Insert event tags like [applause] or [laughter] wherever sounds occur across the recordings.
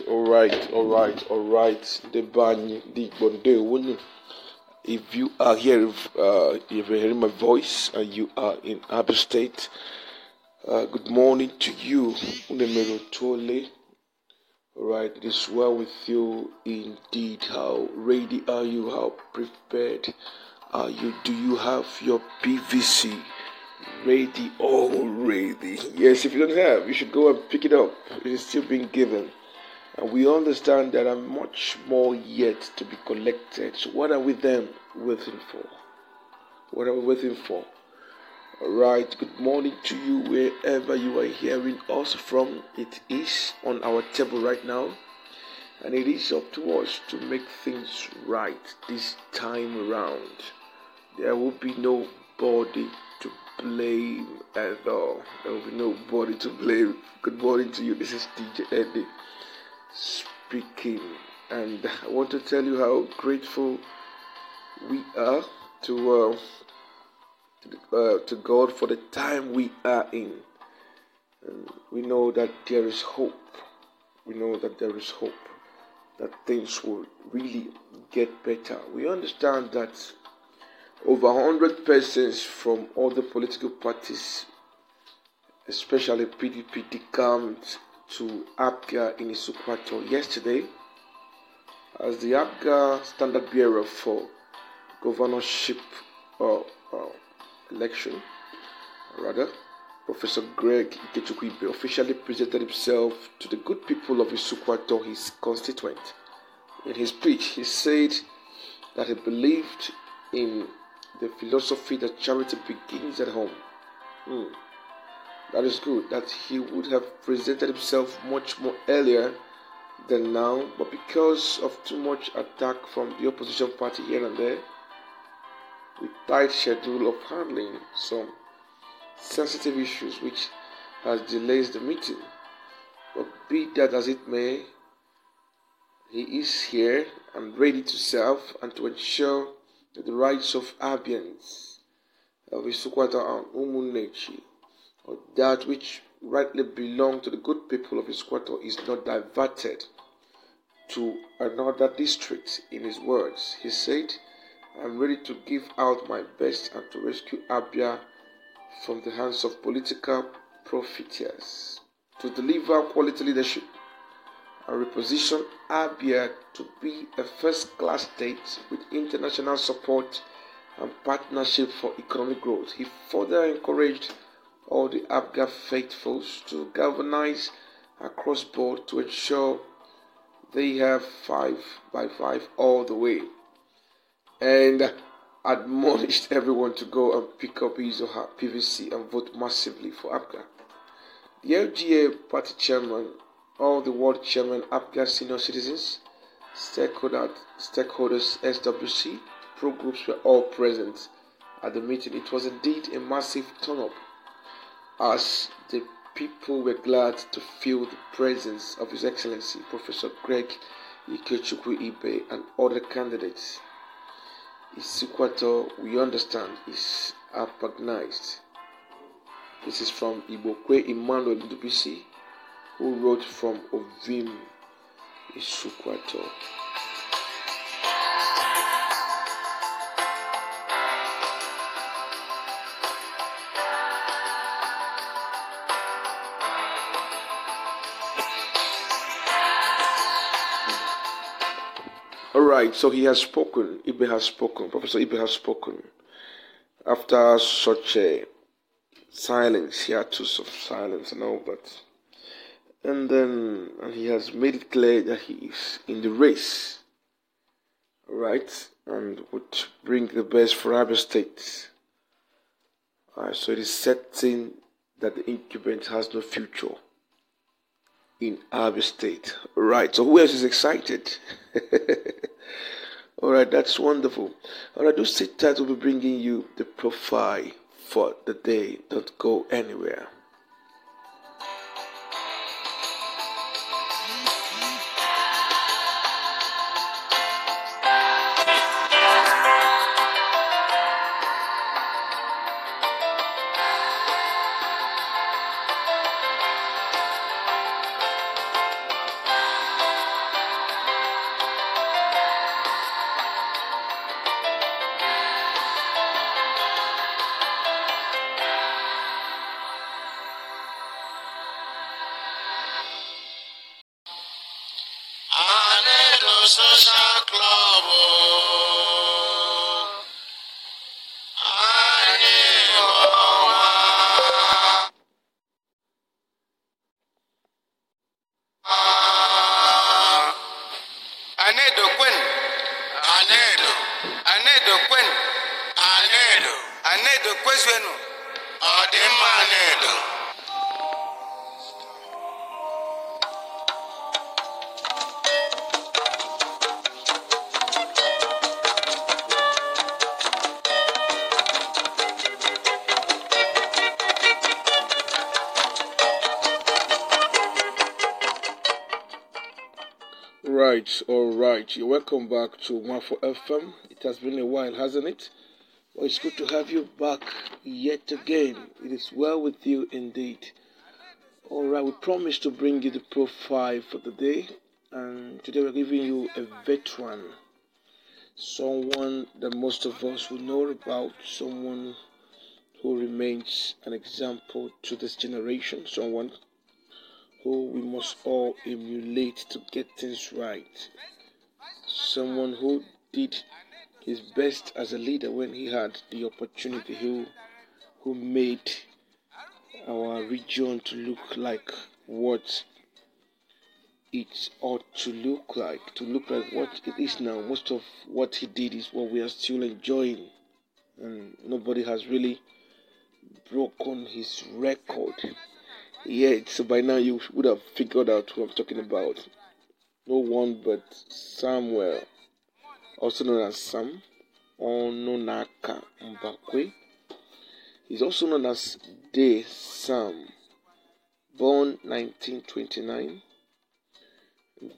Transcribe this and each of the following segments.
right, all right, all right, all right. The band, the bonde, If you are here, uh, if you're hearing my voice and you are in Abu State, uh, good morning to you, Unemero Tole. All right, it is well with you indeed. How ready are you? How prepared are you? Do you have your PVC? ready already. Yes, if you don't have, you should go and pick it up. It is still being given. And we understand there are much more yet to be collected. So, what are we then waiting for? What are we waiting for? All right, good morning to you wherever you are hearing us from. It is on our table right now, and it is up to us to make things right this time around. There will be nobody to blame at all. There will be nobody to blame. Good morning to you. This is DJ Eddie speaking, and [laughs] I want to tell you how grateful we are to uh, to, uh, to God for the time we are in. And we know that there is hope. We know that there is hope that things will really get better. We understand that over 100 persons from all the political parties, especially PDP, decamped to APGA in Isuikwuato yesterday as the APGA standard bearer for governorship uh, uh, election. Rather, Professor Greg Ikechukwu Ibe officially presented himself to the good people of Isuikwuato, his constituent. In his speech, he said that he believed in the philosophy that charity begins at home. Hmm. That is good. That he would have presented himself much more earlier than now, but because of too much attack from the opposition party here and there, with tight schedule of handling some sensitive issues which has delayed the meeting. But be that as it may, he is here and ready to serve and to ensure the rights of Abians, of Isuikwuato and Umunneochi, that which rightly belong to the good people of Isuikwuato is not diverted to another district in his words. He said, I'm ready to give out my best and to rescue Abia from the hands of political profiteers, to deliver quality leadership and reposition Abia to be a first class state with international support and partnership for economic growth. He further encouraged all the APGA faithfuls to galvanize across board to ensure they have five by five all the way. And admonished [laughs] everyone to go and pick up his or her PVC and vote massively for APGA. The LGA party chairman all the world chairman, APGA senior citizens, stakeholders, stakeholders, SWC, pro groups were all present at the meeting. It was indeed a massive turn up as the people were glad to feel the presence of His Excellency Professor Greg Ikechukwu Ibe and other candidates. Isuikwuato, we understand, is recognized. This is from Ibokwe Emmanuel Dubisi who wrote from Ovim Isuikwuato. Right, so he has spoken. Ibe has spoken. Professor Ibe has spoken. After such a silence, hiatus of silence and all, but and then and he has made it clear that he is in the race, right, and would bring the best for Abia State. Uh, so it is certain that the incumbent has no future in Abia State, right? So who else is excited? [laughs] All right, that's wonderful. All right, do sit tight. We'll be bringing you the profile for the day. Don't go anywhere. Social club anyị ọnwa Anedo Kwen, anedo. Anedo Kwen, anedo. Anedo Kwezwenu, ọdịmma anedo Right, all right. You're welcome back to Nwa Afo FM. It has been a while, hasn't it? Well, it's good to have you back yet again. It is well with you indeed. All right, we promised to bring you the profile for the day, and today we're giving you a veteran, someone that most of us will know about, someone who remains an example to this generation, someone who we must all emulate to get things right. Someone who did his best as a leader when he had the opportunity, who who made our region to look like what it ought to look like, to look like what it is now. Most of what he did is what we are still enjoying, and nobody has really broken his record yet. So by now you would have figured out who I'm talking about. No one but Samuel, also known as Sam Onunaka Mbakwe. He's also known as Dee Sam, born 1929,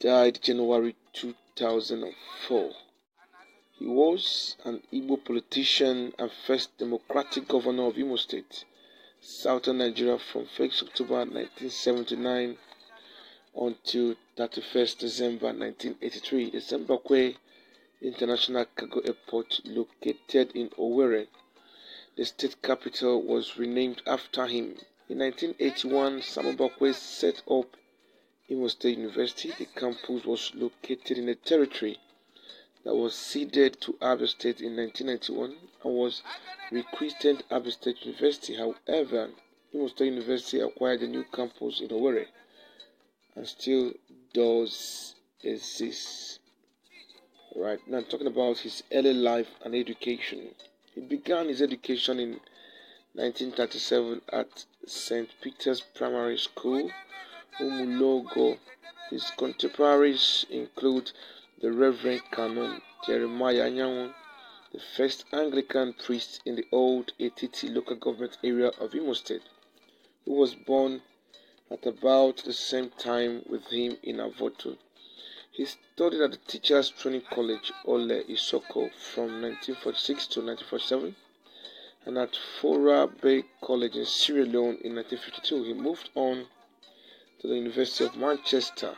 died January 2004. He was an Igbo politician and first Democratic governor of Imo State, southern Nigeria from 1st October 1979 until 31st December 1983. The Sam Mbakwe International Cargo Airport, located in Owerri, the state capital, was renamed after him. In 1981, Mbakwe set up Imo State University. The campus was located in the territory that was ceded to Abia State in 1991 and was rechristened Abia State University. However, Imo State University acquired a new campus in Owerri and still does exist. Right now, talking about his early life and education. He began his education in 1937 at St. Peter's Primary School, Umulogo. His contemporaries include the Reverend Canon Jeremiah Anyanwu, the first Anglican priest in the old Etiti local government area of Imo State, who was born at about the same time with him in Avutu. He studied at the Teachers Training College, Ole Isoko, from 1946 to 1947, and at Fourah Bay College in Sierra Leone in 1952. He moved on to the University of Manchester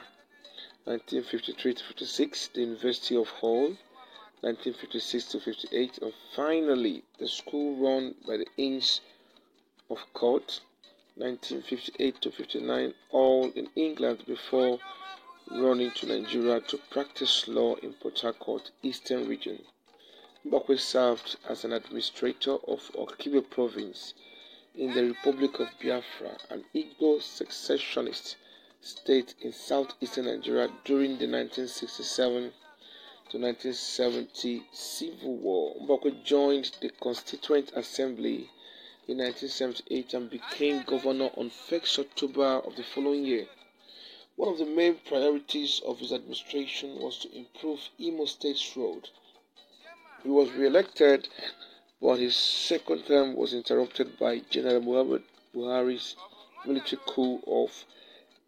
1953 to 56, the University of Hull 1956 to 58, and finally the school run by the Inns of Court 1958 to 59, all in England before running to Nigeria to practice law in Port Harcourt, Eastern Region. Mbakwe served as an administrator of Okigwe Province in the Republic of Biafra, an Igbo secessionist state in southeastern Nigeria during the 1967 to 1970 Civil War. Mbakwe joined the Constituent Assembly in 1978 and became governor on 1st October of the following year. One of the main priorities of his administration was to improve Imo State's road. He was re-elected, but his second term was interrupted by General Muhammad Buhari's military coup of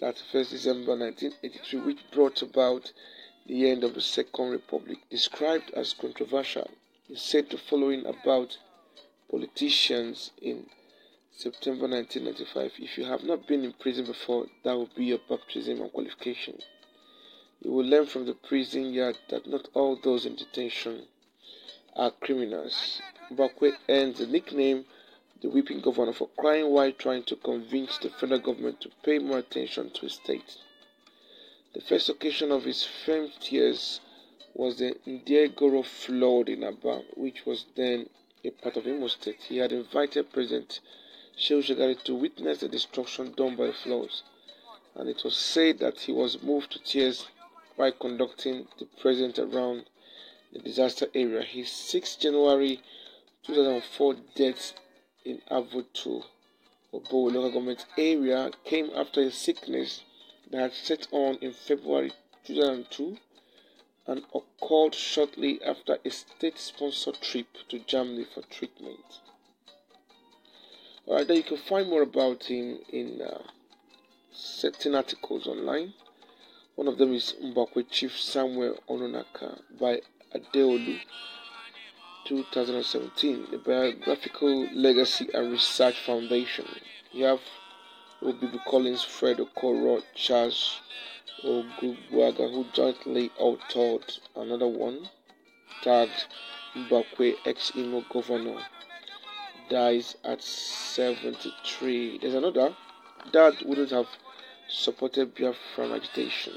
31st December 1983, which brought about the end of the Second Republic. Described as controversial, he said the following about politicians in September 1995. If you have not been in prison before, that will be your baptism and qualification. You will learn from the prison yard that not all those in detention are criminals. Mbakwe earned the nickname the Weeping Governor for crying while trying to convince the federal government to pay more attention to his state. The first occasion of his famed tears was the Ndiegoro flood in Aba, which was then a part of Imo State. He had invited President Shehu Shagari to witness the destruction done by the floods, and it was said that he was moved to tears by conducting the president around the disaster area. His 6 January 2004 death in Avutu, Obo local government area, came after a sickness that had set on in February 2002 and occurred shortly after a state sponsored trip to Germany for treatment. Alright, then you can find more about him in uh, certain articles online. One of them is Mbakwe Chief Samuel Onunaka by Adeolu, 2017, the Biographical Legacy and Research Foundation. You have Obibu Collins, Fred Okoro, Charles Ogubwaga, who jointly authored another one tagged Mbakwe ex Imo governor dies at 73. There's another that wouldn't have supported Biafran agitation.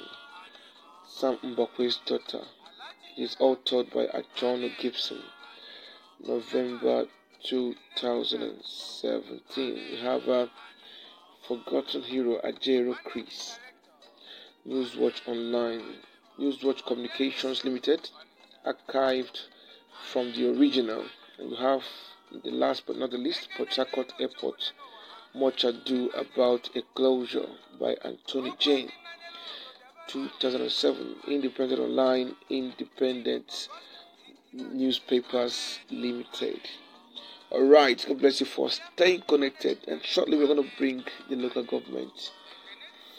Sam Mbakwe's daughter. is authored by Ajono Gibson. November 2017. We have a forgotten hero Ajaero Chris. Newswatch Online. Newswatch Communications Limited. Archived from the original. And we have the last but not the least, Port Airport. Much Ado About a Closure by Anthony Jane. 2007. Independent Online, Independent Newspapers Limited. Alright, God bless you for staying connected. And shortly, we're going to bring the local government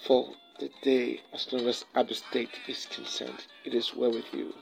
for the day as long as Abu State is concerned. It is well with you.